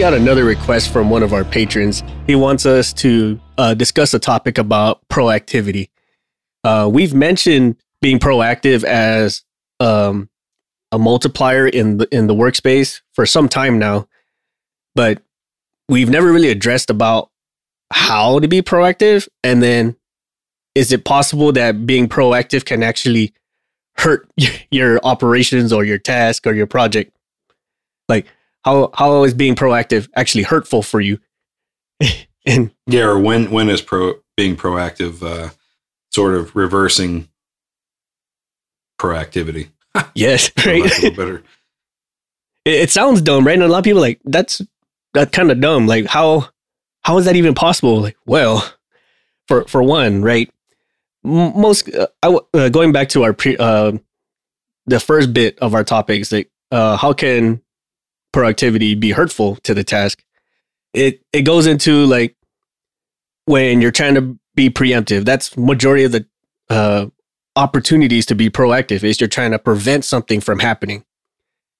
got another request from one of our patrons. He wants us to uh, discuss a topic about proactivity. Uh, we've mentioned being proactive as um, a multiplier in the in the workspace for some time now, but we've never really addressed about how to be proactive. And then, is it possible that being proactive can actually hurt your operations or your task or your project? Like, how how is being proactive actually hurtful for you? and yeah, or when when is pro being proactive uh, sort of reversing proactivity? yes, right. better. It, it, sounds dumb, right? And a lot of people like that's that kind of dumb. Like how how is that even possible? Like, well, for for one, right? Most uh, I, uh, going back to our pre, uh, the first bit of our topics, like uh, how can productivity be hurtful to the task? It it goes into like when you're trying to be preemptive. That's majority of the uh, opportunities to be proactive is you're trying to prevent something from happening.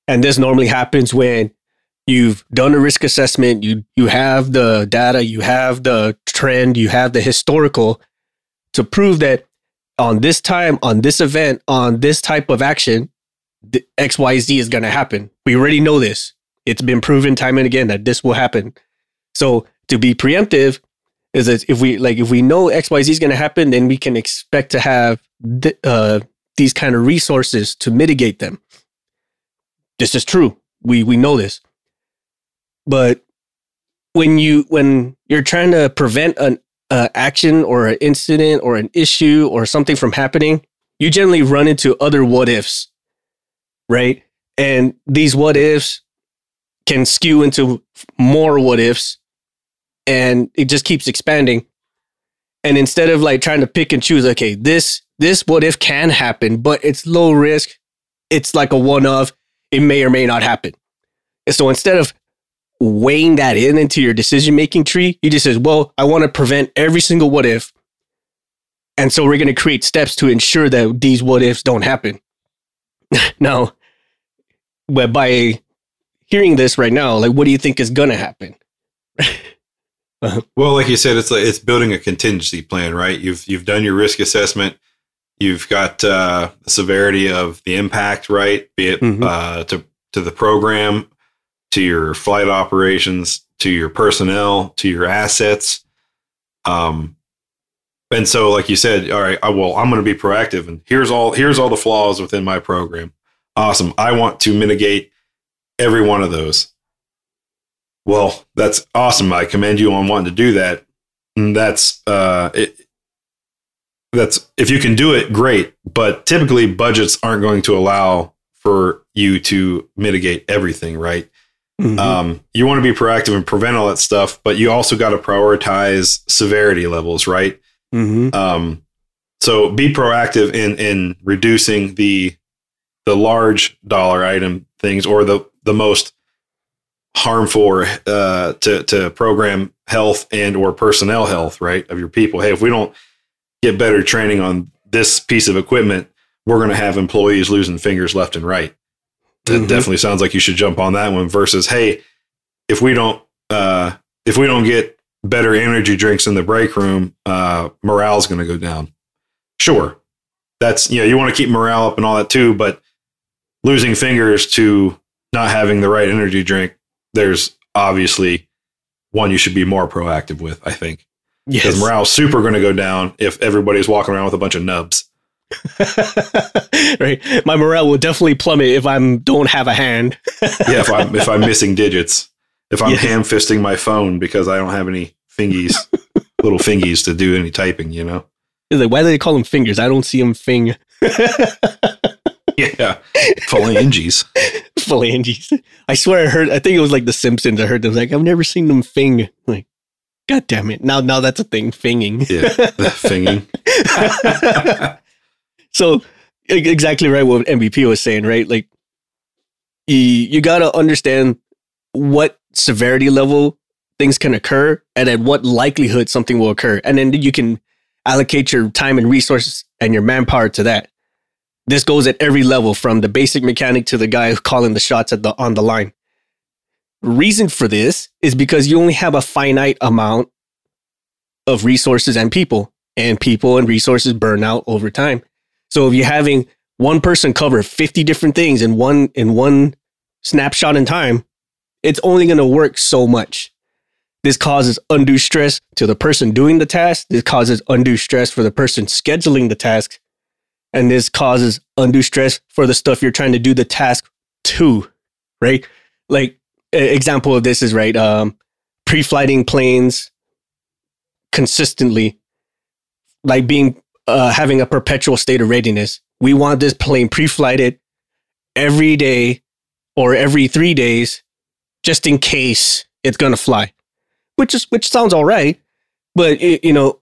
And this normally happens when you've done a risk assessment, you you have the data, you have the trend, you have the historical to prove that on this time, on this event, on this type of action, XYZ is going to happen. We already know this. It's been proven time and again that this will happen. So to be preemptive is that if we like if we know XYZ is going to happen, then we can expect to have th- uh, these kind of resources to mitigate them. This is true. We we know this. But when you when you're trying to prevent an uh, action or an incident or an issue or something from happening, you generally run into other what ifs, right? And these what ifs can skew into more what ifs, and it just keeps expanding. And instead of like trying to pick and choose, okay, this this what if can happen, but it's low risk. It's like a one of. It may or may not happen. And so instead of weighing that in into your decision making tree, you just says, well, I want to prevent every single what if. And so we're going to create steps to ensure that these what ifs don't happen. now, by hearing this right now, like, what do you think is going to happen? well, like you said, it's like it's building a contingency plan, right? You've you've done your risk assessment. You've got uh, the severity of the impact, right? Be it mm-hmm. uh, to to the program, to your flight operations, to your personnel, to your assets. Um, and so, like you said, all right, I, well, I'm going to be proactive, and here's all here's all the flaws within my program. Awesome. I want to mitigate every one of those. Well, that's awesome. I commend you on wanting to do that. And that's uh, it, that's if you can do it, great. But typically, budgets aren't going to allow for you to mitigate everything, right? Mm-hmm. Um, you want to be proactive and prevent all that stuff, but you also got to prioritize severity levels, right? Mm-hmm. Um, so be proactive in in reducing the the large dollar item things or the the most harmful uh, to to program health and or personnel health, right, of your people. Hey, if we don't get better training on this piece of equipment, we're going to have employees losing fingers left and right. That mm-hmm. definitely sounds like you should jump on that one. Versus, hey, if we don't uh, if we don't get better energy drinks in the break room, uh, morale's going to go down. Sure, that's you know you want to keep morale up and all that too, but losing fingers to not having the right energy drink there's obviously one you should be more proactive with, I think. Yes. Because morale's super going to go down if everybody's walking around with a bunch of nubs. right. My morale will definitely plummet if I'm don't have a hand. yeah, if I'm if I'm missing digits. If I'm yeah. ham fisting my phone because I don't have any fingies, little fingies to do any typing, you know. Like, why do they call them fingers? I don't see them fing. yeah, phalanges. phalanges. I swear I heard. I think it was like The Simpsons. I heard them like I've never seen them fing. Like, god damn it! Now, now that's a thing. Finging. Yeah, finging. so exactly right. What MVP was saying, right? Like, you you got to understand what severity level things can occur and at what likelihood something will occur, and then you can allocate your time and resources and your manpower to that this goes at every level from the basic mechanic to the guy calling the shots at the on the line. reason for this is because you only have a finite amount of resources and people, and people and resources burn out over time. So if you're having one person cover 50 different things in one in one snapshot in time, it's only going to work so much. This causes undue stress to the person doing the task. This causes undue stress for the person scheduling the task. And this causes undue stress for the stuff you're trying to do the task to, right? Like example of this is right, um, pre-flighting planes consistently, like being uh, having a perpetual state of readiness. We want this plane pre-flighted every day or every three days, just in case it's gonna fly which is which sounds all right. But it, you know,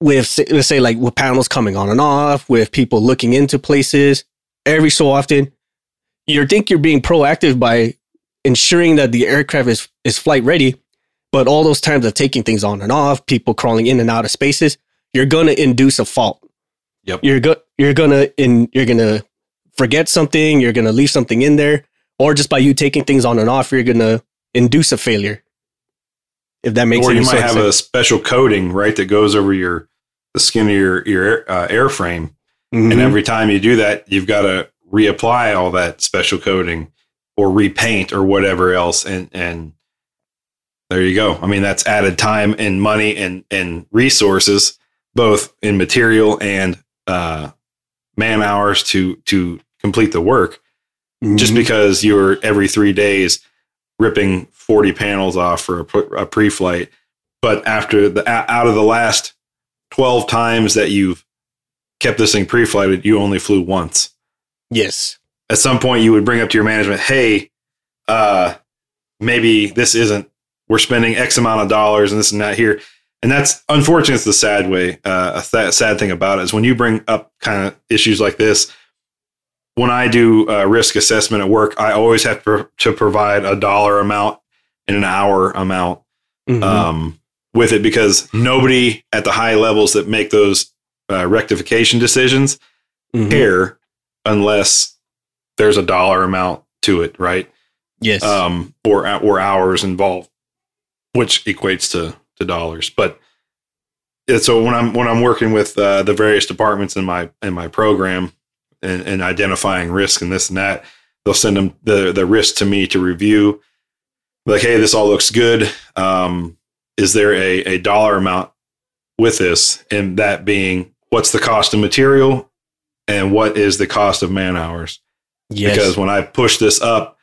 with let's say like with panels coming on and off, with people looking into places every so often, you think you're being proactive by ensuring that the aircraft is is flight ready. But all those times of taking things on and off, people crawling in and out of spaces, you're gonna induce a fault. Yep. You're go you're gonna in you're gonna forget something, you're gonna leave something in there, or just by you taking things on and off, you're gonna induce a failure. If that makes sense. or you might have a special coating right that goes over your the skin of your your uh, airframe, mm-hmm. and every time you do that, you've got to reapply all that special coating or repaint or whatever else, and and there you go. I mean, that's added time and money and and resources, both in material and uh, man hours to to complete the work. Mm-hmm. Just because you're every three days ripping 40 panels off for a, a pre-flight but after the out of the last 12 times that you've kept this thing pre-flighted you only flew once. Yes. At some point you would bring up to your management hey uh maybe this isn't we're spending x amount of dollars and this and that here. And that's unfortunate it's the sad way uh, a th- sad thing about it is when you bring up kind of issues like this when I do uh, risk assessment at work, I always have to, to provide a dollar amount and an hour amount. Mm-hmm. um, with it because nobody at the high levels that make those uh, rectification decisions mm-hmm. care unless there's a dollar amount to it, right? Yes. Um, or or hours involved, which equates to to dollars. But so when I'm when I'm working with uh, the various departments in my in my program, and, and identifying risk and this and that. They'll send them the the risk to me to review. Like, hey, this all looks good. Um, is there a, a dollar amount with this? And that being what's the cost of material and what is the cost of man hours? Yes. Because when I push this up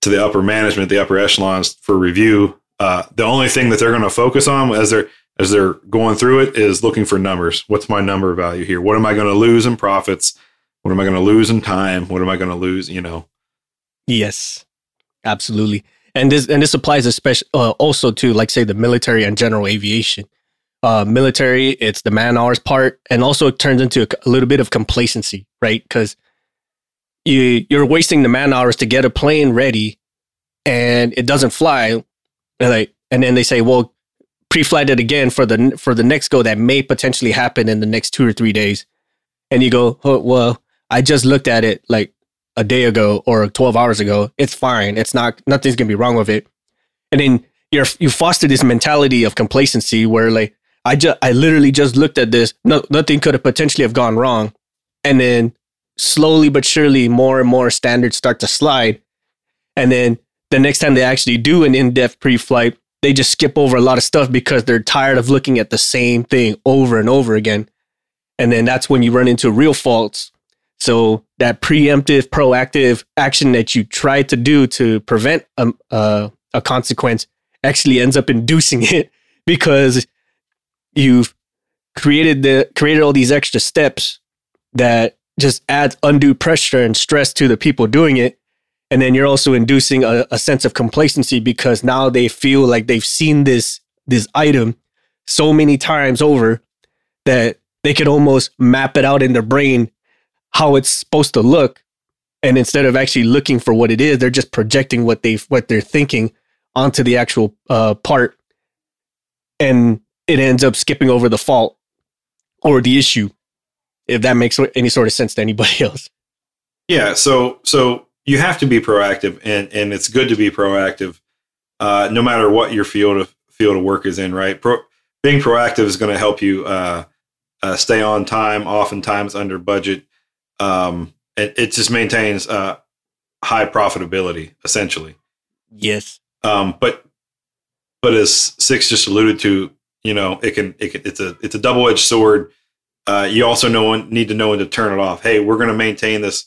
to the upper management, the upper echelons for review, uh, the only thing that they're going to focus on as they're as they're going through it is looking for numbers. What's my number value here? What am I going to lose in profits? What am I going to lose in time? What am I going to lose? You know. Yes, absolutely. And this and this applies especially uh, also to like say the military and general aviation. Uh, military, it's the man hours part, and also it turns into a, a little bit of complacency, right? Because you you're wasting the man hours to get a plane ready, and it doesn't fly, and like, and then they say, well, pre-flight it again for the for the next go that may potentially happen in the next two or three days, and you go, oh, well, I just looked at it like a day ago or 12 hours ago. It's fine. It's not, nothing's going to be wrong with it. And then you're, you foster this mentality of complacency where like, I just, I literally just looked at this. No, nothing could have potentially have gone wrong. And then slowly but surely more and more standards start to slide. And then the next time they actually do an in-depth pre-flight, they just skip over a lot of stuff because they're tired of looking at the same thing over and over again. And then that's when you run into real faults so that preemptive, proactive action that you try to do to prevent a, a, a consequence actually ends up inducing it because you've created the created all these extra steps that just adds undue pressure and stress to the people doing it. And then you're also inducing a, a, sense of complacency because now they feel like they've seen this this item so many times over that they could almost map it out in their brain how it's supposed to look and instead of actually looking for what it is they're just projecting what they what they're thinking onto the actual uh, part and it ends up skipping over the fault or the issue if that makes any sort of sense to anybody else yeah so so you have to be proactive and and it's good to be proactive uh, no matter what your field of field of work is in, right? Pro, being proactive is going to help you uh, uh, stay on time, oftentimes under budget. Um, it, it just maintains uh, high profitability, essentially. Yes. Um, but but as Six just alluded to, you know, it can, it can it's a it's a double edged sword. Uh, you also know need to know when to turn it off. Hey, we're going to maintain this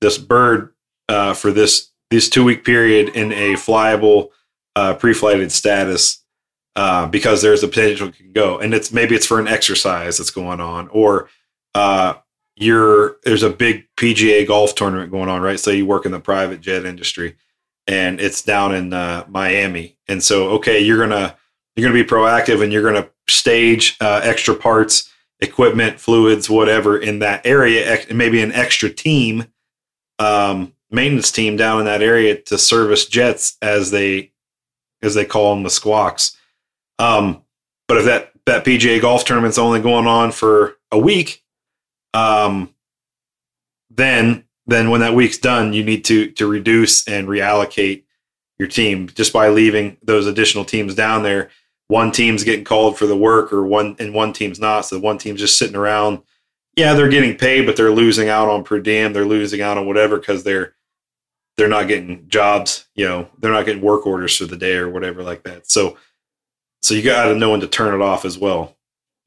this bird uh, for this this two week period in a flyable uh, pre-flighted status uh, because there's a potential it can go, and it's maybe it's for an exercise that's going on, or uh, you're there's a big PGA golf tournament going on, right? So you work in the private jet industry, and it's down in uh, Miami, and so okay, you're gonna you're gonna be proactive, and you're gonna stage uh, extra parts, equipment, fluids, whatever in that area, maybe an extra team. Um, maintenance team down in that area to service jets as they as they call them the squawks um, but if that that PGA golf tournament's only going on for a week, um, then then when that week's done, you need to to reduce and reallocate your team just by leaving those additional teams down there. One team's getting called for the work, or one and one team's not. So one team's just sitting around. Yeah, they're getting paid, but they're losing out on per diem. They're losing out on whatever because they're they're not getting jobs. You know, they're not getting work orders for the day or whatever like that. So so you got to know when to turn it off as well.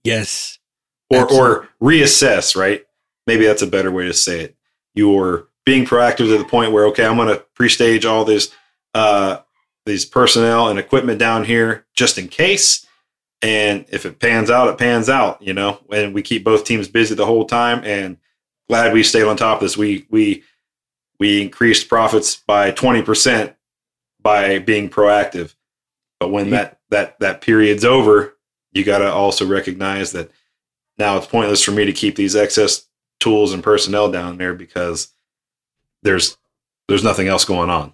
Yes. Or absolutely. or reassess, right? Maybe that's a better way to say it. You're being proactive to the point where okay, I'm going to pre-stage all these uh, these personnel and equipment down here just in case. And if it pans out, it pans out, you know. And we keep both teams busy the whole time. And glad we stayed on top of this. We we we increased profits by twenty percent by being proactive. But when that that that period's over, you got to also recognize that now it's pointless for me to keep these excess tools and personnel down there because there's there's nothing else going on.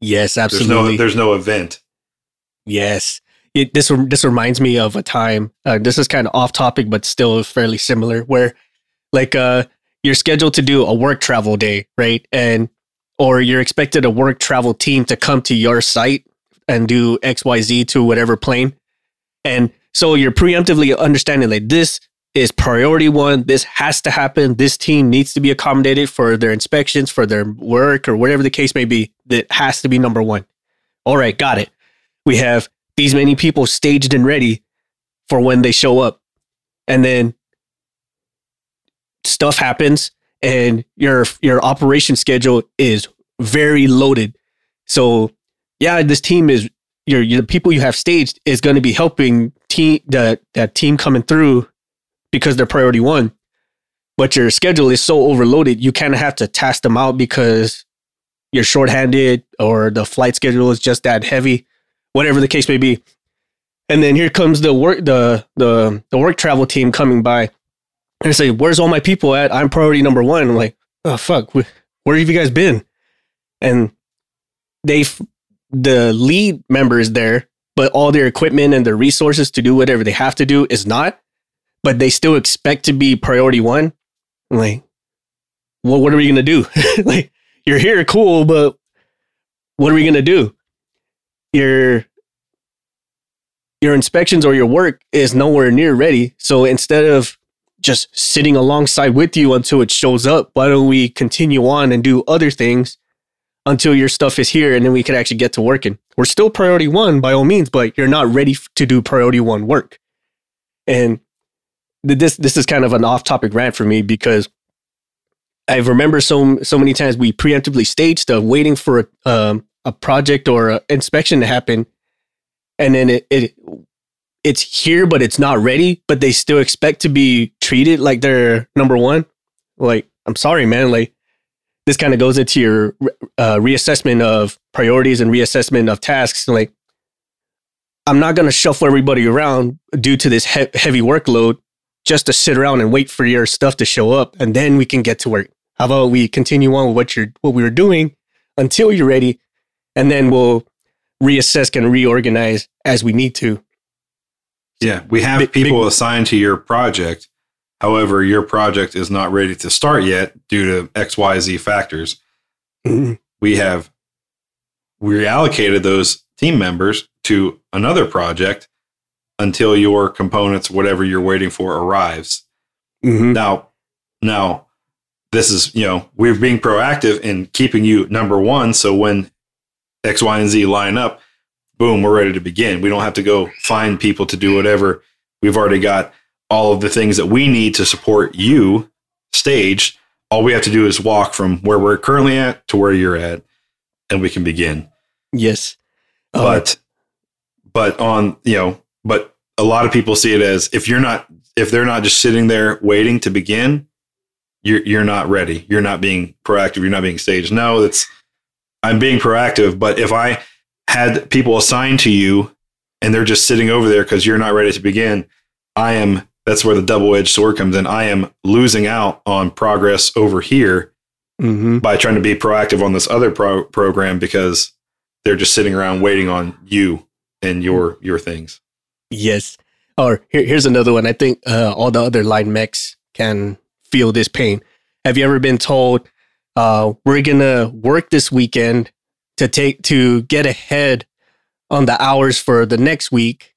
Yes, absolutely. There's no there's no event. Yes. It, this this reminds me of a time. Uh, this is kind of off topic, but still fairly similar. Where, like, uh, you're scheduled to do a work travel day, right? And or you're expected a work travel team to come to your site and do XYZ to whatever plane. And so you're preemptively understanding like this is priority one. This has to happen. This team needs to be accommodated for their inspections, for their work, or whatever the case may be. That has to be number one. All right, got it. We have these many people staged and ready for when they show up. And then stuff happens and your your operation schedule is very loaded. So yeah, this team is your, your the people you have staged is going to be helping team that that team coming through because they're priority one. But your schedule is so overloaded, you kind of have to task them out because you're shorthanded or the flight schedule is just that heavy, whatever the case may be. And then here comes the work the the the work travel team coming by. And say, "Where's all my people at? I'm priority number one." I'm like, "Oh fuck, where, have you guys been?" And they the lead member is there, but all their equipment and their resources to do whatever they have to do is not, but they still expect to be priority one. I'm like, well, what are we gonna do? like, you're here, cool, but what are we gonna do? Your your inspections or your work is nowhere near ready. So instead of just sitting alongside with you until it shows up, why don't we continue on and do other things until your stuff is here and then we can actually get to working. We're still priority one by all means, but you're not ready to do priority one work. And this this is kind of an off topic rant for me because I remember so so many times we preemptively staged stuff, waiting for a, um, a project or an inspection to happen, and then it, it it's here but it's not ready, but they still expect to be treated like they're number one. Like I'm sorry, man. Like this kind of goes into your uh, reassessment of priorities and reassessment of tasks. Like, I'm not to shuffle everybody around due to this he- heavy workload just to sit around and wait for your stuff to show up, and then we can get to work. How about we continue on with what you're what we were doing until you're ready, and then we'll reassess and reorganize as we need to. Yeah, we have big, people big, assigned to your project However, your project is not ready to start yet due to XYZ factors. Mm-hmm. We have reallocated those team members to another project until your components, whatever you're waiting for, arrives. Mm-hmm. Now, now, this is you know we're being proactive in keeping you number one. So when X, Y, and Z line up, boom, we're ready to begin. We don't have to go find people to do whatever. We've already got all of the things that we need to support you staged. All we have to do is walk from where we're currently at to where you're at, and we can begin. Yes, uh, but but on you know, but a lot of people see it as if you're not if they're not just sitting there waiting to begin, you're you're not ready. You're not being proactive. You're not being staged. No, it's I'm being proactive. But if I had people assigned to you and they're just sitting over there because you're not ready to begin, I am that's where the double edged sword comes in. I am losing out on progress over here mm-hmm. by trying to be proactive on this other pro- program because they're just sitting around waiting on you and your your things. Yes. Or here, here's another one. I think uh, all the other line mechs can feel this pain. Have you ever been told uh, we're gonna work this weekend to take to get ahead on the hours for the next week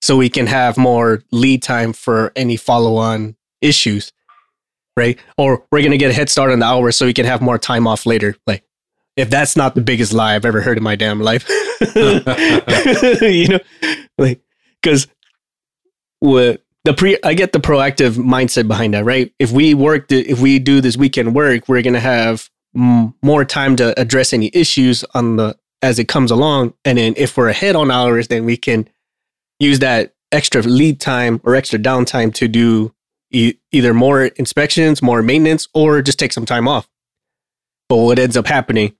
so we can have more lead time for any follow-on issues right or we're to get a head start on the hours so we can have more time off later like if that's not the biggest lie i've ever heard in my damn life you know like because what the pre i get the proactive mindset behind that right if we work if we do this weekend work we're to have m- more time to address any issues on the as it comes along and then if we're ahead on hours then we can use that extra lead time or extra downtime to do e- either more inspections, more maintenance, or just take some time off. But what ends up happening,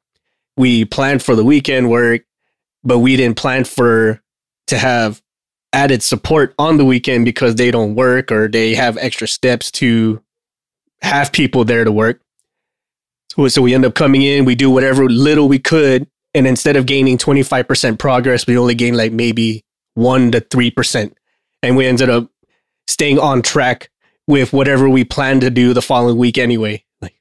we planned for the weekend work, but we didn't plan for to have added support on the weekend because they don't work or they have extra steps to have people there to work. So, so we end up coming in, we do whatever little we could, and instead of gaining 25% progress, we only gain like maybe one to three percent, and we ended up staying on track with whatever we planned to do the following week anyway. Like,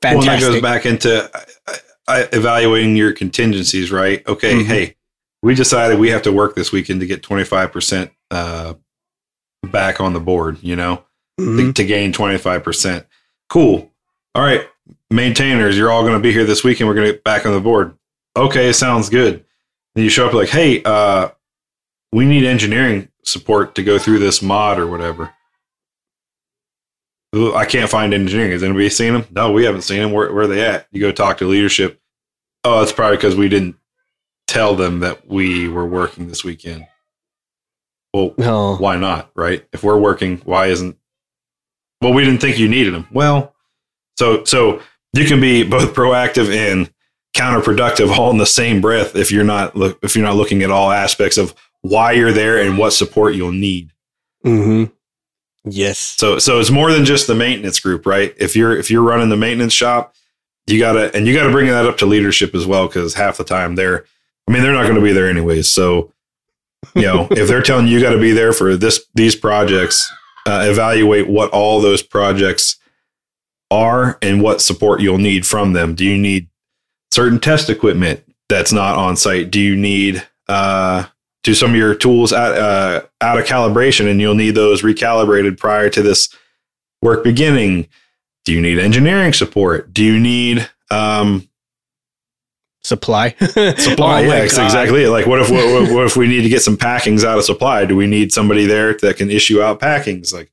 fantastic. Well, that goes back into uh, uh, evaluating your contingencies, right? Okay, mm-hmm. hey, we decided we have to work this weekend to get twenty five percent uh, back on the board. You know, mm-hmm. to, to gain twenty five percent. Cool. All right, maintainers, you're all going to be here this weekend. We're going to get back on the board. Okay, sounds good. Then you show up like, hey, uh, we need engineering support to go through this mod or whatever. I can't find engineering. Has anybody seen them? No, we haven't seen them. Where, where are they at? You go talk to leadership. Oh, it's probably because we didn't tell them that we were working this weekend. Well, no. why not? Right? If we're working, why isn't? Well, we didn't think you needed them. Well, so so you can be both proactive and counterproductive all in the same breath if you're not look if you're not looking at all aspects of why you're there and what support you'll need. Mm-hmm. Yes. So so it's more than just the maintenance group, right? If you're if you're running the maintenance shop, you gotta and you gotta bring that up to leadership as well because half the time they're I mean they're not going to be there anyways. So you know if they're telling you you got to be there for this these projects, uh, evaluate what all those projects are and what support you'll need from them. Do you need certain test equipment that's not on site? Do you need uh, do some of your tools out, uh, out of calibration and you'll need those recalibrated prior to this work beginning. Do you need engineering support? Do you need um, supply? supply, oh yeah, exactly. Like, what if what, what, if we need to get some packings out of supply? Do we need somebody there that can issue out packings? Like,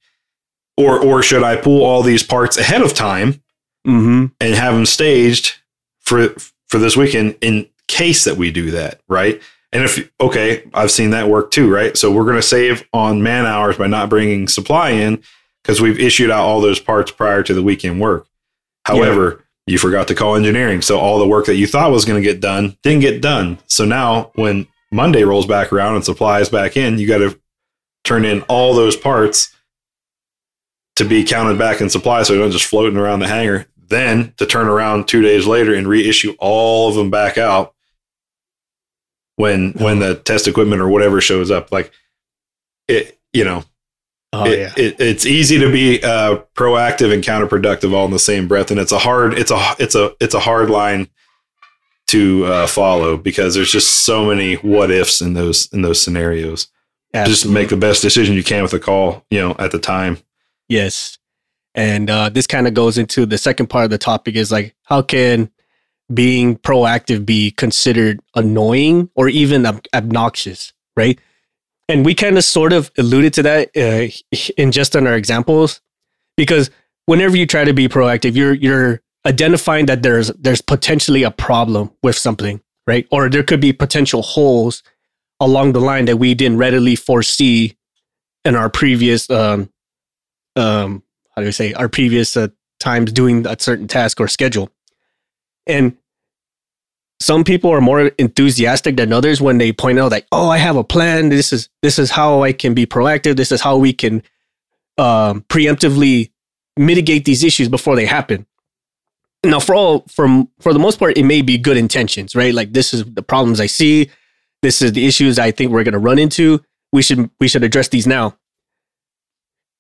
or or should I pull all these parts ahead of time mm-hmm. and have them staged for for this weekend in case that we do that? Right and if okay, I've seen that work too, right? So we're going to save on man hours by not bringing supply in because we've issued out all those parts prior to the weekend work. However, yeah. You forgot to call engineering, so all the work that you thought was going to get done didn't get done. So now when Monday rolls back around and supply is back in, you got to turn in all those parts to be counted back in supply, so they're not just floating around the hangar. Then to turn around two days later and reissue all of them back out when when the test equipment or whatever shows up. Like it, you know, oh, it, yeah. it, it's easy to be uh, proactive and counterproductive all in the same breath, and it's a hard it's a it's a it's a hard line to uh, follow because there's just so many what ifs in those in those scenarios. Absolutely. Just make the best decision you can with the call, you know, at the time. Yes, and uh, this kind of goes into the second part of the topic is like how can being proactive be considered annoying or even ob- obnoxious, right? And we kind of sort of alluded to that uh, in just on our examples, because whenever you try to be proactive, you're you're identifying that there's there's potentially a problem with something, right? Or there could be potential holes along the line that we didn't readily foresee in our previous um um how do I say our previous uh, times doing a certain task or schedule. And some people are more enthusiastic than others when they point out like oh i have a plan. This is this is how i can be proactive. This is how we can um, preemptively mitigate these issues before they happen. Now for all from for the most part it may be good intentions right? Like this is the problems i see. This is the issues i think we're going to run into. We should we should address these now.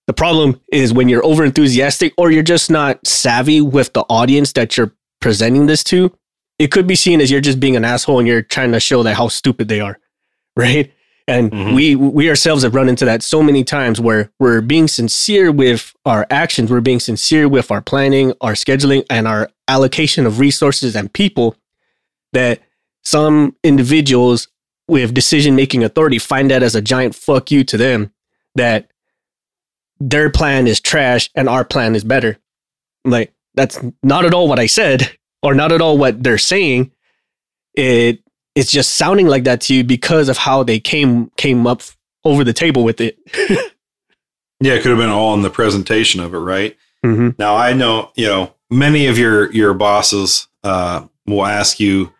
The problem is when you're over enthusiastic or you're just not savvy with the audience that you're presenting this to it could be seen as you're just being an asshole and you're trying to show that how stupid they are, right? And mm-hmm. we we ourselves have run into that so many times where we're being sincere with our actions, we're being sincere with our planning, our scheduling, and our allocation of resources and people that some individuals with decision making authority find that as a giant fuck you to them that their plan is trash and our plan is better. Like that's not at all what I said or not at all what they're saying, it it's just sounding like that to you because of how they came came up over the table with it. yeah, it could have been all in the presentation of it, right? Mm-hmm. Now I know you know many of your your bosses uh, will ask you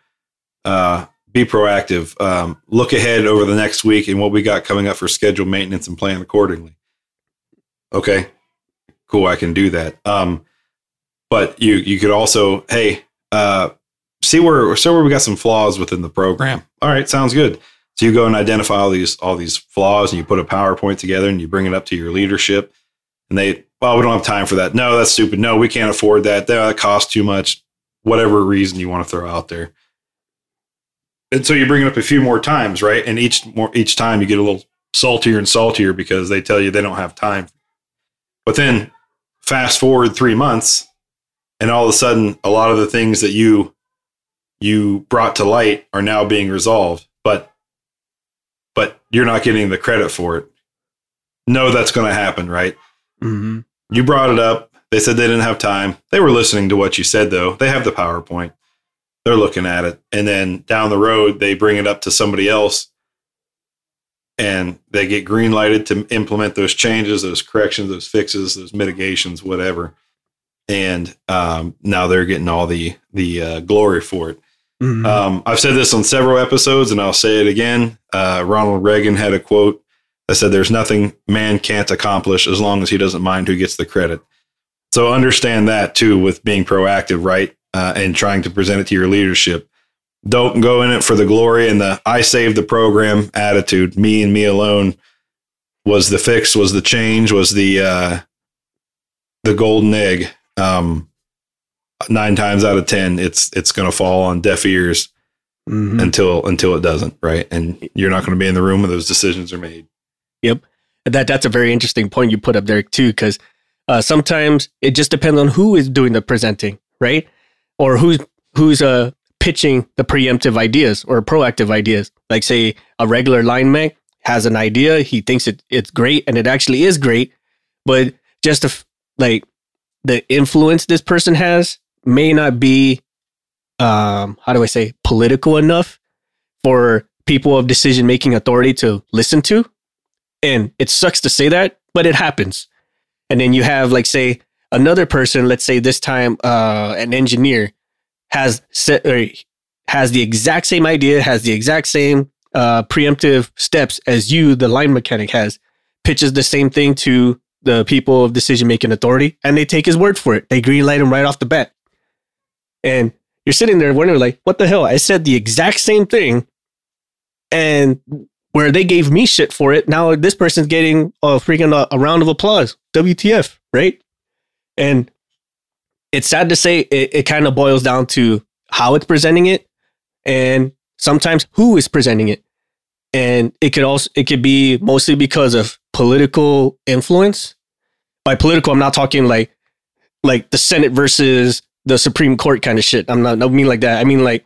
uh, be proactive, um, look ahead over the next week and what we got coming up for schedule maintenance and plan accordingly. Okay, cool, I can do that. Um, but you you could also hey uh, see where see where we got some flaws within the program. All right, sounds good. So you go and identify all these all these flaws, and you put a PowerPoint together, and you bring it up to your leadership, and they, well, we don't have time for that. No, that's stupid. No, we can't afford that. That costs too much. Whatever reason you want to throw out there. And so you bring it up a few more times, right? And each more each time you get a little saltier and saltier because they tell you they don't have time. But then fast forward three months, and all of a sudden a lot of the things that you you brought to light are now being resolved but but you're not getting the credit for it. No that's going to happen right? Mm-hmm. you brought it up. They said they didn't have time. They were listening to what you said though. They have the powerpoint. They're looking at it. And then down the road they bring it up to somebody else and they get green lighted to implement those changes those corrections those fixes those mitigations whatever and um, now they're getting all the the uh, glory for it. Mm-hmm. Um, I've said this on several episodes, and I'll say it again. Uh, Ronald Reagan had a quote that said, "There's nothing man can't accomplish as long as he doesn't mind who gets the credit." So understand that too with being proactive, right, uh, and trying to present it to your leadership. Don't go in it for the glory and the "I saved the program" attitude. Me and me alone was the fix, was the change, was the uh, the golden egg um, nine times out of ten, it's it's going to fall on deaf ears mm-hmm. until until it doesn't, right? And you're not going to be in the room when those decisions are made. Yep, that that's a very interesting point you put up there too, because uh, sometimes it just depends on who is doing the presenting, right? Or who's who's uh pitching the preemptive ideas or proactive ideas. Like say a regular lineman has an idea, he thinks it it's great, and it actually is great, but just to like the influence this person has may not be um how do I say political enough for people of decision making authority to listen to. And it sucks to say that, but it happens. And then you have like say another person, let's say this time uh an engineer has set or has the exact same idea, has the exact same uh preemptive steps as you, the line mechanic has, pitches the same thing to the people of decision making authority and they take his word for it. They greenlight him right off the bat. And you're sitting there wondering, like, what the hell? I said the exact same thing. And where they gave me shit for it, now this person's getting a freaking a, a round of applause. WTF, right? And it's sad to say it, it kind of boils down to how it's presenting it. and sometimes who is presenting it. And it could also it could be mostly because of political influence. By political, I'm not talking like like the Senate versus the Supreme Court kind of shit. I'm not I don't mean like that. I mean like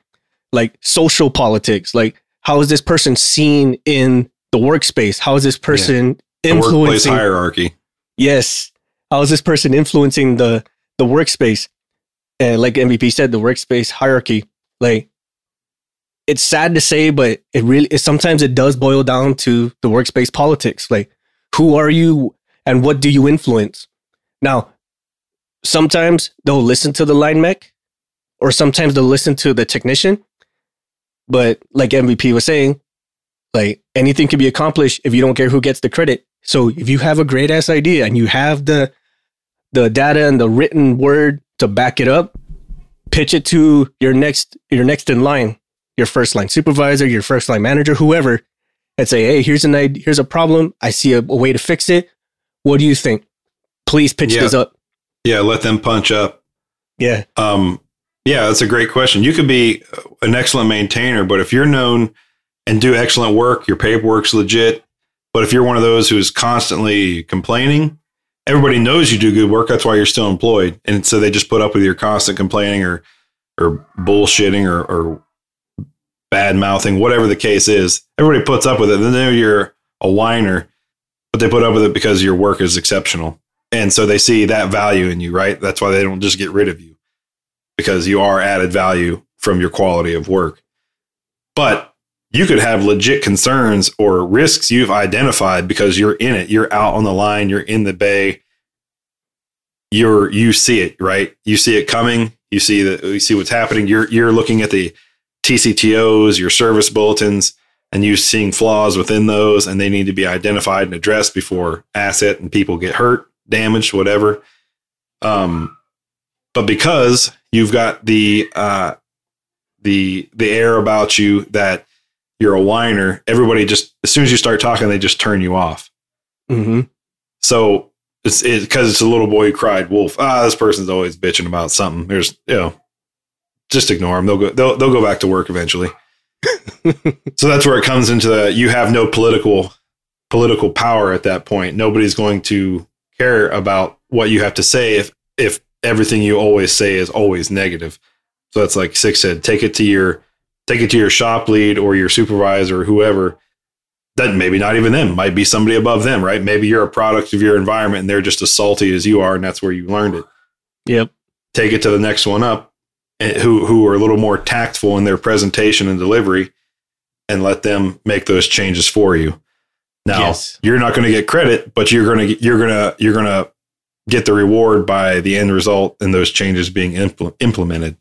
like social politics. Like how is this person seen in the workspace? How is this person yeah. influencing hierarchy? Yes. How is this person influencing the the workspace? And like MVP said, the workspace hierarchy. Like it's sad to say, but it really it, sometimes it does boil down to the workspace politics. Like who are you and what do you influence? Now, sometimes they'll listen to the line mech, or sometimes they'll listen to the technician. But like MVP was saying, like anything can be accomplished if you don't care who gets the credit. So if you have a great ass idea and you have the the data and the written word to back it up, pitch it to your next your next in line, your first line supervisor, your first line manager, whoever, and say, "Hey, here's an idea, here's a problem. I see a, a way to fix it. What do you think? Please pitch yeah. this up." Yeah, let them punch up. Yeah. Um, yeah, that's a great question. You could be an excellent maintainer, but if you're known and do excellent work, your paperwork's legit. But if you're one of those who's constantly complaining, everybody knows you do good work. That's why you're still employed. And so they just put up with your constant complaining or or bullshitting or, or bad mouthing, whatever the case is. Everybody puts up with it. They know you're a whiner, but they put up with it because your work is exceptional. And so they see that value in you, right? That's why they don't just get rid of you because you are added value from your quality of work. But you could have legit concerns or risks you've identified because you're in it. You're out on the line, you're in the bay. You're you see it, right? You see it coming, you see that you see what's happening. You're you're looking at the TCTOs, your service bulletins, and you seeing flaws within those and they need to be identified and addressed before asset and people get hurt, damaged, whatever. Um but because you've got the uh, the the air about you that you're a whiner, everybody just as soon as you start talking, they just turn you off. Mm-hmm. So it's because it, it's a little boy who cried wolf. Ah, this person's always bitching about something. There's you know, just ignore them. They'll go they'll they'll go back to work eventually. so that's where it comes into the you have no political political power at that point. Nobody's going to care about what you have to say if if everything you always say is always negative. So that's like Six said, take it to your take it to your shop lead or your supervisor or whoever. That maybe not even them, might be somebody above them, right? Maybe you're a product of your environment and they're just as salty as you are, and that's where you learned it. Yep. Take it to the next one up, who who are a little more tactful in their presentation and delivery, and let them make those changes for you. Now yes. you're not going to get credit, but you're going to you're going to you're going to get the reward by the end result and those changes being impl- implemented.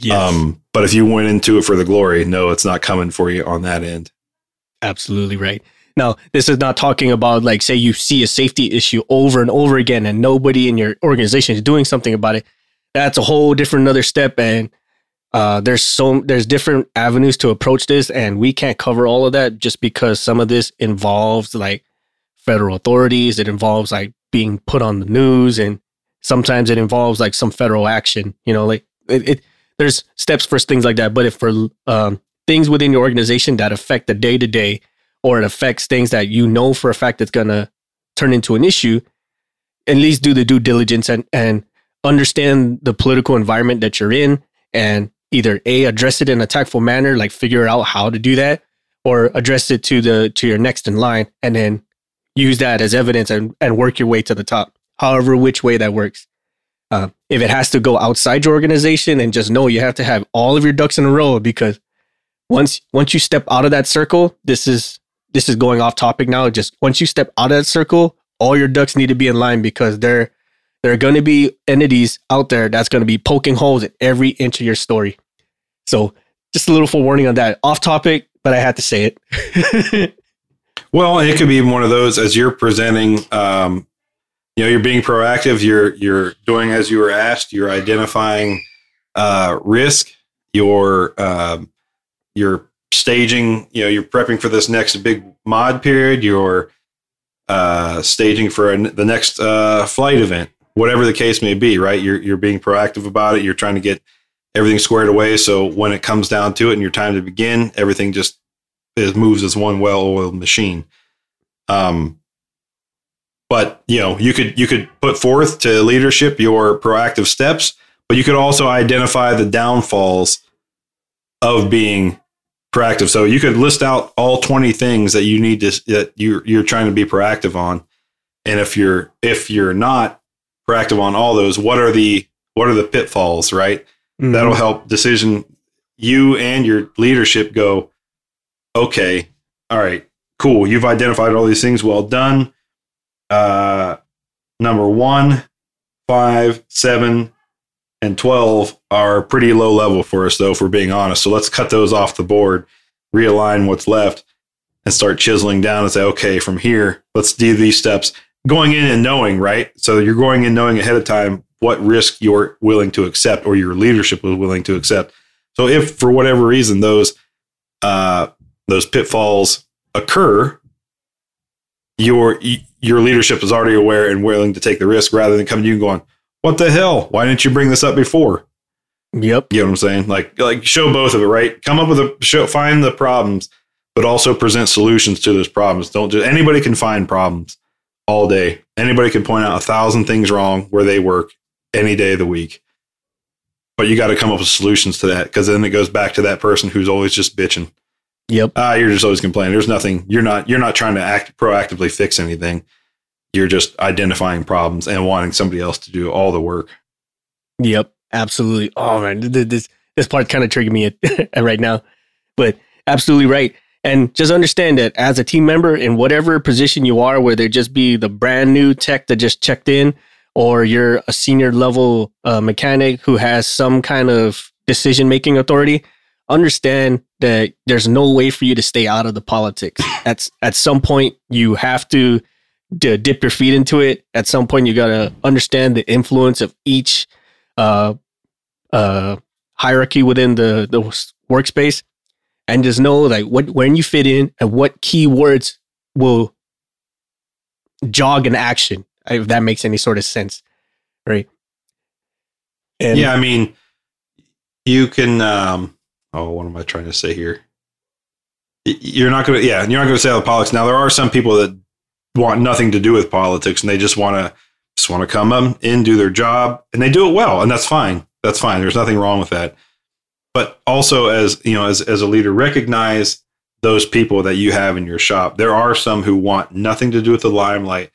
Yes. Um, but if you went into it for the glory, no, it's not coming for you on that end. Absolutely right. Now, this is not talking about like, say, you see a safety issue over and over again, and nobody in your organization is doing something about it. That's a whole different another step, and uh, there's so there's different avenues to approach this, and we can't cover all of that just because some of this involves like federal authorities. It involves like being put on the news and sometimes it involves like some federal action you know like it, it there's steps for things like that but if for um, things within your organization that affect the day to day or it affects things that you know for a fact it's going to turn into an issue at least do the due diligence and and understand the political environment that you're in and either a address it in a tactful manner like figure out how to do that or address it to the to your next in line and then use that as evidence and, and work your way to the top, however, which way that works. Uh, if it has to go outside your organization, and just know you have to have all of your ducks in a row because once once you step out of that circle, this is this is going off topic now. Just once you step out of that circle, all your ducks need to be in line because there there are going to be entities out there that's going to be poking holes in every inch of your story. So just a little forewarning on that. Off topic, but I had to say it. Well, it could be one of those as you're presenting. Um, you know, you're being proactive. You're you're doing as you were asked. You're identifying uh, risk. You're um, you're staging. You know, you're prepping for this next big mod period. You're uh, staging for a, the next uh, flight event, whatever the case may be. Right? You're you're being proactive about it. You're trying to get everything squared away. So when it comes down to it and your time to begin, everything just is, moves as one well-oiled machine. Um, but you know, you could you could put forth to leadership your proactive steps, but you could also identify the downfalls of being proactive. So you could list out all 20 things that you need to that you're you're trying to be proactive on. And if you're if you're not proactive on all those, what are the what are the pitfalls, right? Mm-hmm. That'll help decision you and your leadership go, okay, all right, cool. You've identified all these things. Well done. Uh, number one, five, seven, and 12 are pretty low level for us, though, if we're being honest. So let's cut those off the board, realign what's left, and start chiseling down and say, okay, from here, let's do these steps. Going in and knowing, right? So you're going in knowing ahead of time what risk you're willing to accept or your leadership was willing to accept. So if for whatever reason those uh, those pitfalls occur, your your leadership is already aware and willing to take the risk rather than coming to you and going, what the hell? Why didn't you bring this up before? Yep. You know what I'm saying? Like, like show both of it, right? Come up with a show, find the problems, but also present solutions to those problems. Don't just anybody can find problems all day. Anybody can point out a thousand things wrong where they work any day of the week. But you got to come up with solutions to that because then it goes back to that person who's always just bitching. Yep. Ah, you're just always complaining. There's nothing. You're not. You're not trying to act proactively fix anything. You're just identifying problems and wanting somebody else to do all the work. Yep, absolutely. Oh man, this this part kind of triggered me right now, but absolutely right. And just understand that as a team member in whatever position you are, whether it just be the brand new tech that just checked in, or you're a senior level uh, mechanic who has some kind of decision making authority, understand that there's no way for you to stay out of the politics. At at some point, you have to to dip your feet into it. At some point, you got to understand the influence of each uh, uh, hierarchy within the, the workspace and just know like what when you fit in and what keywords will jog an action if that makes any sort of sense right and yeah i mean you can um oh what am i trying to say here you're not gonna yeah you're not gonna say the politics now there are some people that want nothing to do with politics and they just want to just want to come in, do their job, and they do it well, and that's fine. That's fine. There's nothing wrong with that. But also, as you know, as as a leader, recognize those people that you have in your shop. There are some who want nothing to do with the limelight,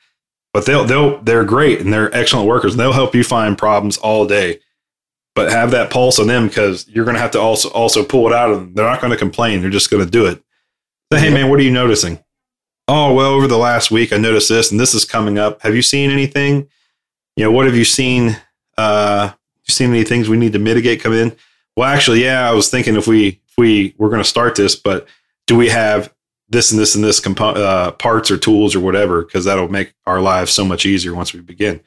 but they'll they'll they're great and they're excellent workers. And they'll help you find problems all day. But have that pulse on them because you're going to have to also also pull it out of them. They're not going to complain. They're just going to do it. Say, hey man, what are you noticing? oh, well, over the last week, I noticed this and this is coming up. Have you seen anything? You know, what have you seen? Uh, you seen any things we need to mitigate come in? Well, actually, yeah, I was thinking if we, if we, we're going to start this, but do we have this and this and this compo- uh, parts or tools or whatever? Cause that'll make our lives so much easier once we begin.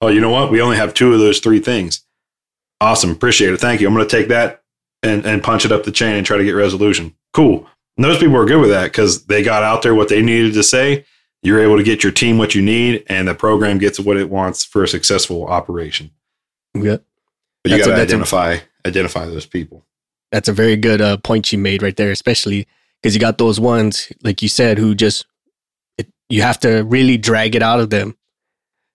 Oh, you know what? We only have two of those three things. Awesome. Appreciate it. Thank you. I'm going to take that and, and punch it up the chain and try to get resolution. Cool. And those people are good with that because they got out there what they needed to say. You're able to get your team what you need, and the program gets what it wants for a successful operation. Yeah, but you got to identify a, identify those people. That's a very good uh, point you made right there, especially because you got those ones like you said who just it, you have to really drag it out of them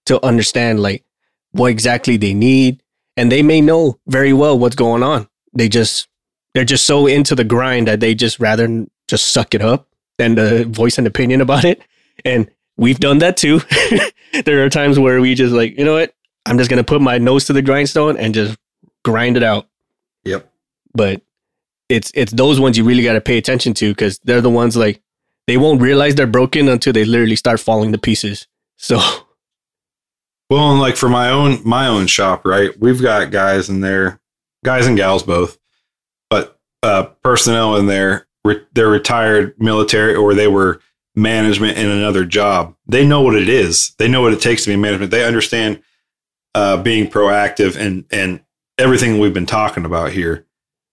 to understand like what exactly they need, and they may know very well what's going on. They just they're just so into the grind that they just rather just suck it up than to voice an opinion about it. And we've done that too. there are times where we just like, you know what? I'm just gonna put my nose to the grindstone and just grind it out. Yep. But it's it's those ones you really got to pay attention to because they're the ones like they won't realize they're broken until they literally start falling to pieces. So, well, and like for my own my own shop, right? We've got guys in there, guys and gals both, but uh, personnel in there, re- they're retired military or they were management in another job. They know what it is. They know what it takes to be management. They understand uh, being proactive and and everything we've been talking about here.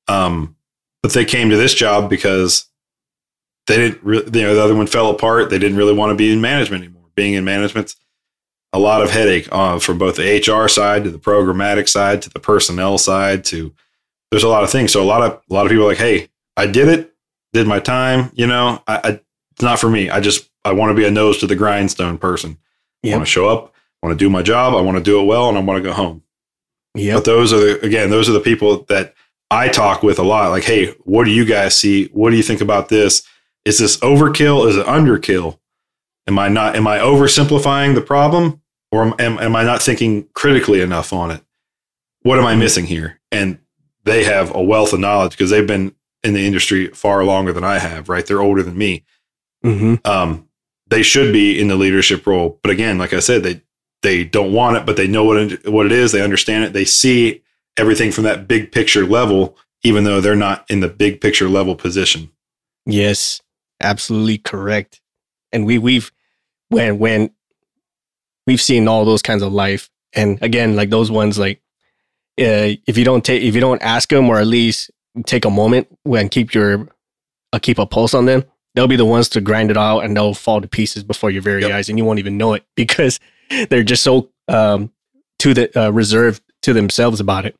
Um, but they came to this job because they didn't. Re- you know, the other one fell apart. They didn't really want to be in management anymore. Being in management's a lot of headache uh, from both the HR side to the programmatic side to the personnel side to there's a lot of things. So a lot of a lot of people are like, hey, I did it, did my time. You know, I, I it's not for me. I just I want to be a nose to the grindstone person. Yep. I want to show up, I want to do my job, I want to do it well, and I want to go home. Yeah. But those are the again, those are the people that I talk with a lot. Like, hey, what do you guys see? What do you think about this? Is this overkill? Is it underkill? Am I not? Am I oversimplifying the problem, or am, am I not thinking critically enough on it? What am I missing here? And they have a wealth of knowledge because they've been in the industry far longer than I have. Right? They're older than me. Mm-hmm. Um, they should be in the leadership role, but again, like I said, they they don't want it, but they know what it, what it is. They understand it. They see everything from that big picture level, even though they're not in the big picture level position. Yes, absolutely correct. And we we've when when we've seen all those kinds of life, and again, like those ones, like uh, if you don't take if you don't ask them or at least take a moment and keep your uh, keep a pulse on them, they'll be the ones to grind it out and they'll fall to pieces before your very yep. eyes, and you won't even know it because they're just so um, to the uh, reserved to themselves about it.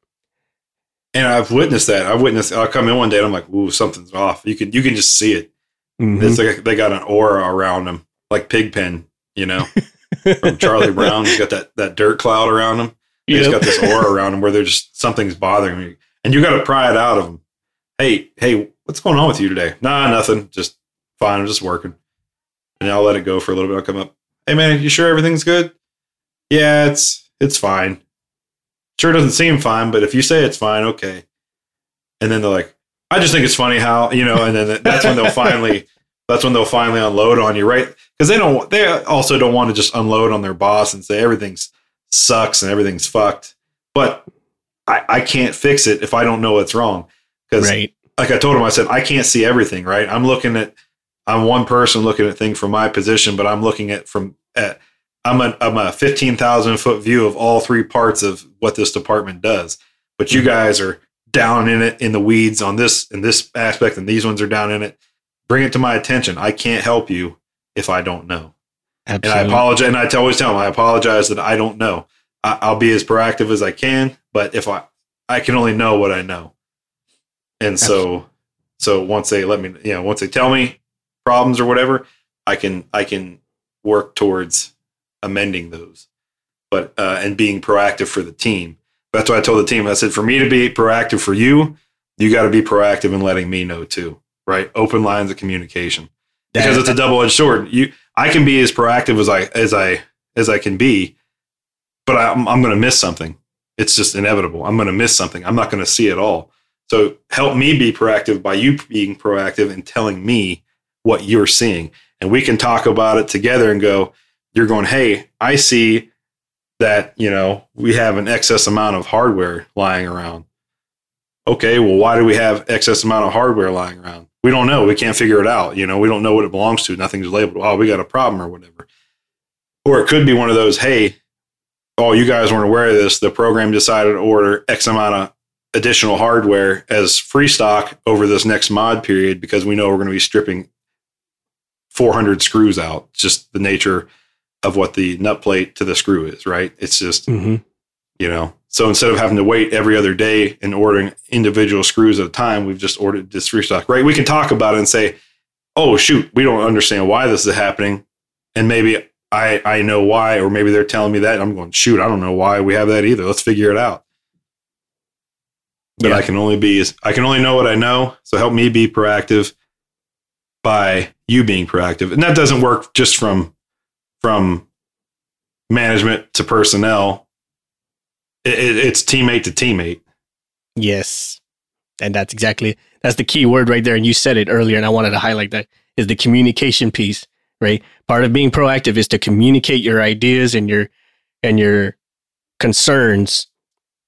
And I've witnessed that. I've witnessed. I'll come in one day and I'm like, "Ooh, something's off." You can you can just see it. Mm-hmm. It's like they got an aura around them, like Pigpen, you know, from Charlie Brown. He's got that that dirt cloud around him. He's got this aura around him where they're just something's bothering me, and you got to pry it out of them. Hey, hey, what's going on with you today? Nah, nothing. Just fine. I'm just working, and I'll let it go for a little bit. I'll come up. Hey, man, you sure everything's good? Yeah, it's it's fine. Sure doesn't seem fine, but if you say it's fine, okay. And then they're like, I just think it's funny how, you know, and then that's when they'll finally that's when they'll finally unload on you, right? Because they don't they also don't want to just unload on their boss and say everything's sucks and everything's fucked. But I, I can't fix it if I don't know what's wrong. Because right. like I told him, I said, I can't see everything, right? I'm looking at I'm one person looking at things from my position, but I'm looking at from at I'm a I'm a fifteen thousand foot view of all three parts of what this department does. But you mm-hmm. guys are down in it in the weeds on this in this aspect, and these ones are down in it. Bring it to my attention. I can't help you if I don't know. Absolutely. And I apologize. And I always tell them I apologize that I don't know. I, will be as proactive as I can, but if I I can only know what I know. And so Absolutely. so once they let me, you know, once they tell me problems or whatever, I can I can work towards amending those, but uh, and being proactive for the team. That's why I told the team. I said, for me to be proactive for you, you got to be proactive in letting me know too. Right? Open lines of communication because it's a double edged sword. You, I can be as proactive as I as I as I can be, but I'm I'm going to miss something. It's just inevitable. I'm going to miss something. I'm not going to see it all. So help me be proactive by you being proactive and telling me what you're seeing, and we can talk about it together and go you're going, hey, I see that, you know, we have an excess amount of hardware lying around. Okay, well, why do we have excess amount of hardware lying around? We don't know. We can't figure it out. You know, we don't know what it belongs to. Nothing's labeled. Oh, we got a problem or whatever. Or it could be one of those, hey, oh, you guys weren't aware of this. The program decided to order X amount of additional hardware as free stock over this next mod period because we know we're going to be stripping 400 screws out. Just the nature of what the nut plate to the screw is, right? It's just, mm-hmm. you know, so instead of having to wait every other day and ordering individual screws at a time, we've just ordered this restock, right? We can talk about it and say, oh, shoot, we don't understand why this is happening. And maybe I, I know why, or maybe they're telling me that. I'm going, shoot, I don't know why we have that either. Let's figure it out. But yeah. I can only be, I can only know what I know. So help me be proactive by you being proactive. And that doesn't work just from from management to personnel. It, it, it's teammate to teammate. Yes, and that's exactly that's the key word right there. And you said it earlier, and I wanted to highlight that is the communication piece. Right, part of being proactive is to communicate your ideas and your and your concerns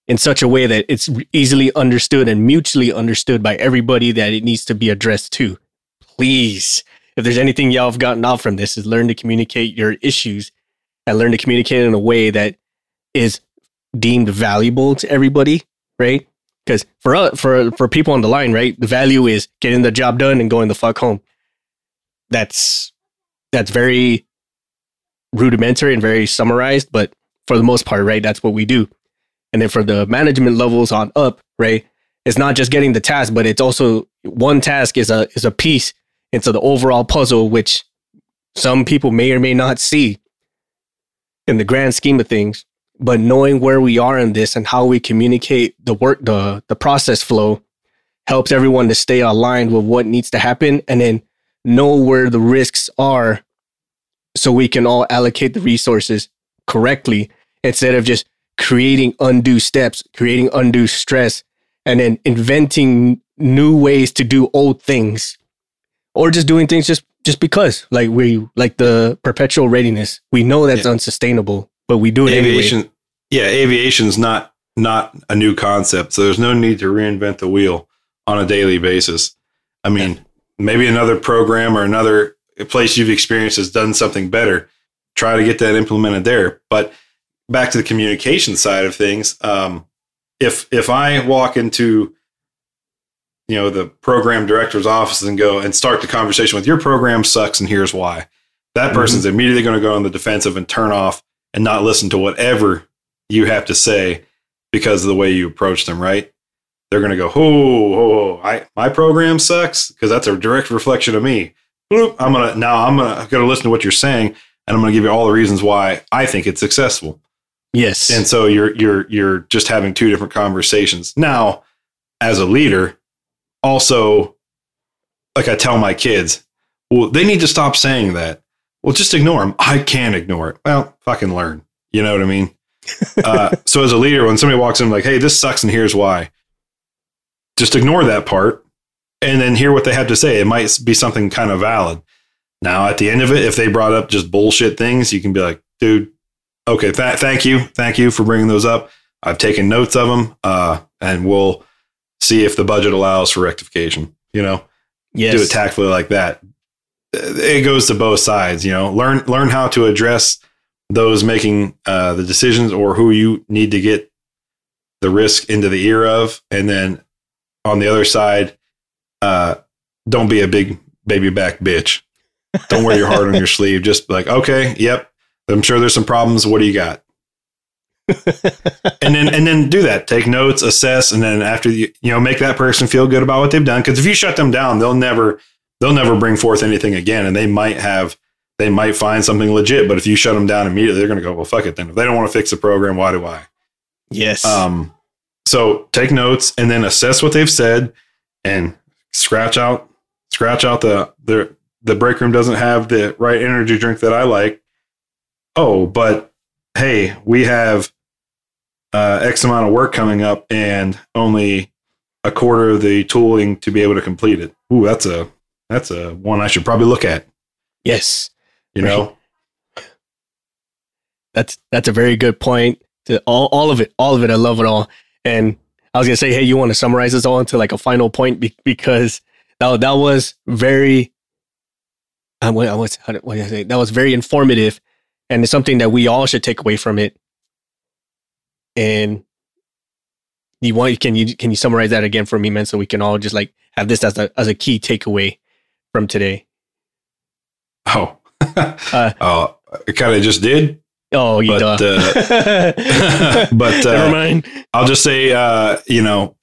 in such a way that it's easily understood and mutually understood by everybody that it needs to be addressed to. Please if there's anything y'all have gotten out from this is learn to communicate your issues and learn to communicate in a way that is deemed valuable to everybody, right? Because for uh, for for people on the line, right, the value is getting the job done and going the fuck home. That's that's very rudimentary and very summarized, but for the most part, right, that's what we do. And then for the management levels on up, right, it's not just getting the task, but it's also one task is a is a piece into the overall puzzle, which some people may or may not see in the grand scheme of things. But knowing where we are in this and how we communicate the work, the the process flow, helps everyone to stay aligned with what needs to happen, and then know where the risks are, so we can all allocate the resources correctly instead of just creating undue steps, creating undue stress, and then inventing new ways to do old things or just doing things just just because like we like the perpetual readiness we know that's yeah. unsustainable but we do it aviation anyway. yeah aviation's not not a new concept so there's no need to reinvent the wheel on a daily basis i mean yeah. maybe another program or another place you've experienced has done something better try to get that implemented there but back to the communication side of things um, if if i walk into you know the program director's office and go and start the conversation with your program sucks and here's why. That mm-hmm. person's immediately going to go on the defensive and turn off and not listen to whatever you have to say because of the way you approach them right? They're going to go oh, oh, I, my program sucks because that's a direct reflection of me. Bloop, i'm going to now i'm going to listen to what you're saying and i'm going to give you all the reasons why i think it's successful. Yes. And so you're you're you're just having two different conversations. Now as a leader also, like I tell my kids, well, they need to stop saying that. Well, just ignore them. I can't ignore it. Well, fucking learn. You know what I mean? uh, so as a leader, when somebody walks in like, "Hey, this sucks," and here's why, just ignore that part and then hear what they have to say. It might be something kind of valid. Now, at the end of it, if they brought up just bullshit things, you can be like, "Dude, okay, th- thank you, thank you for bringing those up. I've taken notes of them, uh, and we'll see if the budget allows for rectification. You know, yes. do it tactfully like that. It goes to both sides. You know, learn learn how to address those making uh, the decisions or who you need to get the risk into the ear of, and then on the other side, uh, don't be a big baby back bitch. Don't wear your heart on your sleeve. Just like, okay, yep, I'm sure there's some problems. What do you got? And then and then do that. Take notes, assess, and then after you you know make that person feel good about what they've done. Because if you shut them down, they'll never they'll never bring forth anything again, and they might have they might find something legit. But if you shut them down immediately, they're going to go, well, fuck it. Then if they don't want to fix the program, why do I? Yes. Um. So take notes and then assess what they've said, and scratch out scratch out the the the break room doesn't have the right energy drink that I like. Oh, but hey, we have uh, X amount of work coming up and only a quarter of the tooling to be able to complete it. Ooh, that's a that's a one I should probably look at. Yes, you know, that's that's a very good point. To all all of it, all of it, I love it all. And I was gonna say, hey, you want to summarize this all into like a final point be- because that that was very. Uh, what, what, what did I say? That was very informative, and it's something that we all should take away from it and you want can you can you summarize that again for me, man, so we can all just like have this as a as a key takeaway from today? Oh, uh, oh, it kind of just did. Oh, you but, uh, but uh, never mind. I'll just say, uh, you know,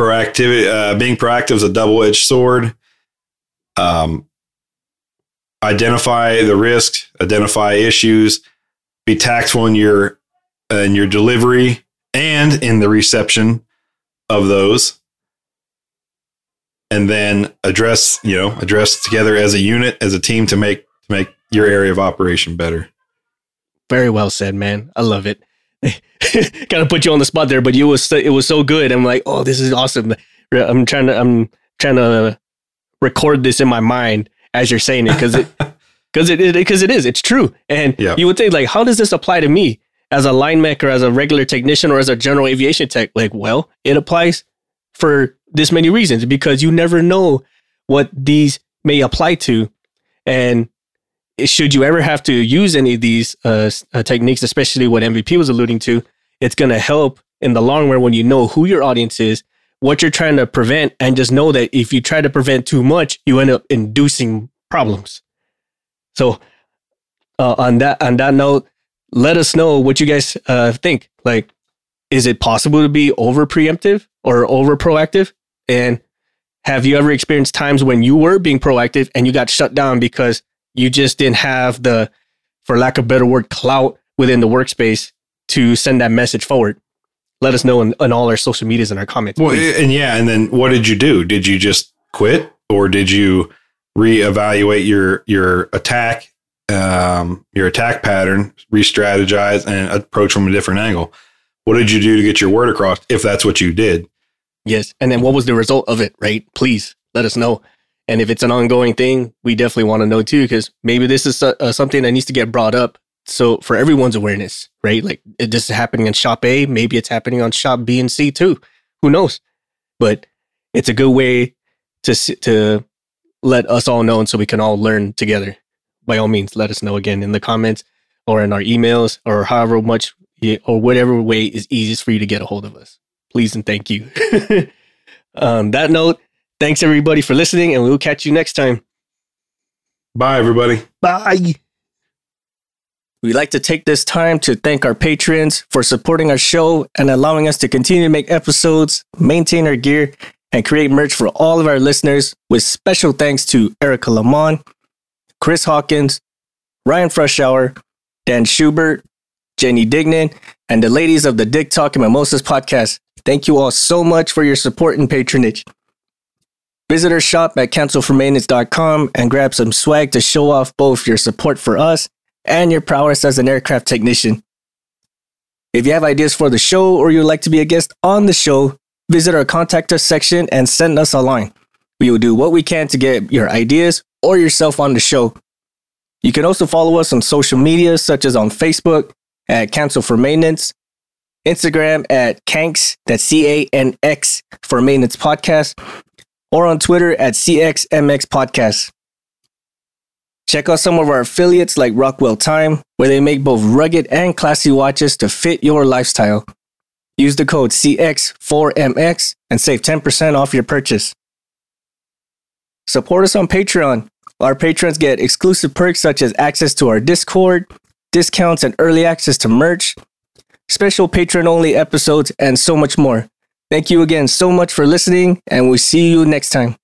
proactivity, uh, being proactive is a double edged sword. Um, identify the risk, identify issues, be tactful in your in your delivery and in the reception of those. And then address you know address together as a unit as a team to make to make your area of operation better. Very well said man. I love it. Kind of put you on the spot there but you was it was so good. I'm like oh this is awesome. I'm trying to i'm trying to record this in my mind as you're saying it because it because it because it, it is it's true. And yeah. you would think like how does this apply to me as a line or as a regular technician or as a general aviation tech? Like, well, it applies for this many reasons because you never know what these may apply to. And should you ever have to use any of these uh, uh, techniques, especially what MVP was alluding to, it's going to help in the long run when you know who your audience is, what you're trying to prevent, and just know that if you try to prevent too much, you end up inducing problems. So, uh, on that on that note, let us know what you guys uh, think. Like, is it possible to be over preemptive or over proactive? And have you ever experienced times when you were being proactive and you got shut down because you just didn't have the, for lack of better word, clout within the workspace to send that message forward? Let us know in, in all our social medias and our comments. Well, and yeah, and then what did you do? Did you just quit or did you reevaluate your your attack um, your attack pattern, re-strategize, and approach from a different angle. What did you do to get your word across? If that's what you did, yes. And then what was the result of it? Right? Please let us know. And if it's an ongoing thing, we definitely want to know too, because maybe this is uh, something that needs to get brought up. So for everyone's awareness, right? Like this is happening in shop A, maybe it's happening on shop B and C too. Who knows? But it's a good way to to let us all know, and so we can all learn together by all means, let us know again in the comments or in our emails or however much or whatever way is easiest for you to get a hold of us. Please and thank you. On um, that note, thanks everybody for listening, and we will catch you next time. Bye, everybody. Bye. We'd like to take this time to thank our patrons for supporting our show and allowing us to continue to make episodes, maintain our gear, and create merch for all of our listeners, with special thanks to Erica Lamont, Chris Hawkins, Ryan Freshour, Dan Schubert, Jenny Dignan, and the ladies of the Dick Talk and Mimosas podcast. Thank you all so much for your support and patronage. Visit our shop at cancelformaintenance.com and grab some swag to show off both your support for us and your prowess as an aircraft technician. If you have ideas for the show or you'd like to be a guest on the show, visit our contact us section and send us a line. We will do what we can to get your ideas or yourself on the show. You can also follow us on social media, such as on Facebook at Cancel for Maintenance, Instagram at Canx, that's C A N X for Maintenance Podcast, or on Twitter at CXMX Podcast. Check out some of our affiliates like Rockwell Time, where they make both rugged and classy watches to fit your lifestyle. Use the code CX4MX and save 10% off your purchase. Support us on Patreon our patrons get exclusive perks such as access to our Discord, discounts and early access to merch, special patron only episodes, and so much more. Thank you again so much for listening, and we'll see you next time.